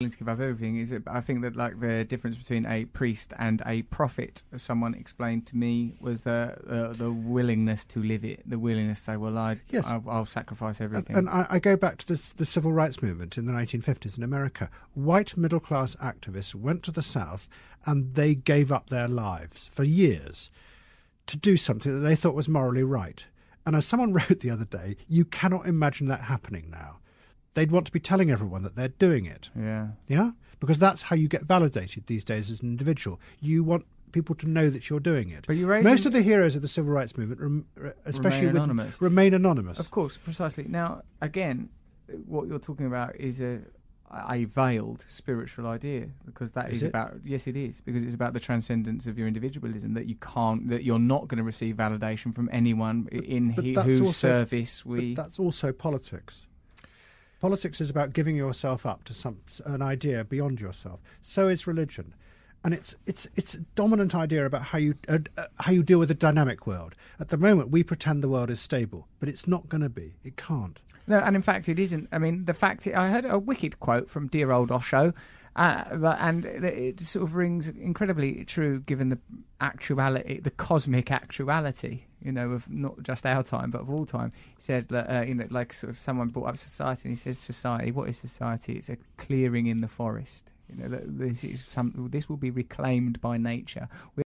willing to give up everything. Is it? I think that like the difference between a priest and a prophet, someone explained to me, was the the, the willingness to live it, the willingness to say, "Well, I, Yes. I'll, I'll sacrifice everything." And I, I go back to the, the civil rights movement in the 1950s in America. White middle class activists went to the South and they gave up their lives for years to do something that they thought was morally right. And as someone wrote the other day, you cannot imagine that happening now. They'd want to be telling everyone that they're doing it. yeah. Yeah? Because that's how you get validated these days as an individual. You want people to know that you're doing it. But you're raising- Most of the heroes of the civil rights movement, rem, especially Remain with, anonymous. remain anonymous. Of course, precisely. Now, again, what you're talking about is a a veiled spiritual idea because that Is is, about yes, it is because it's about the transcendence of your individualism that you can't that you're not going to receive validation from anyone i- in but he, whose also- service But we. that's also politics. Politics is about giving yourself up to some an idea beyond yourself. So is religion, and it's it's it's a dominant idea about how you uh, uh, how you deal with a dynamic world. At the moment, we pretend the world is stable, but it's not going to be. It can't. No, and in fact, it isn't. I mean, the fact I heard a wicked quote from dear old Osho, uh, and it sort of rings incredibly true given the actuality, the cosmic actuality, you know, of not just our time but of all time. He said uh, you know, like sort of someone brought up society, and he says, "Society, what is society? It's a clearing in the forest." You know, this is some. This will be reclaimed by nature. We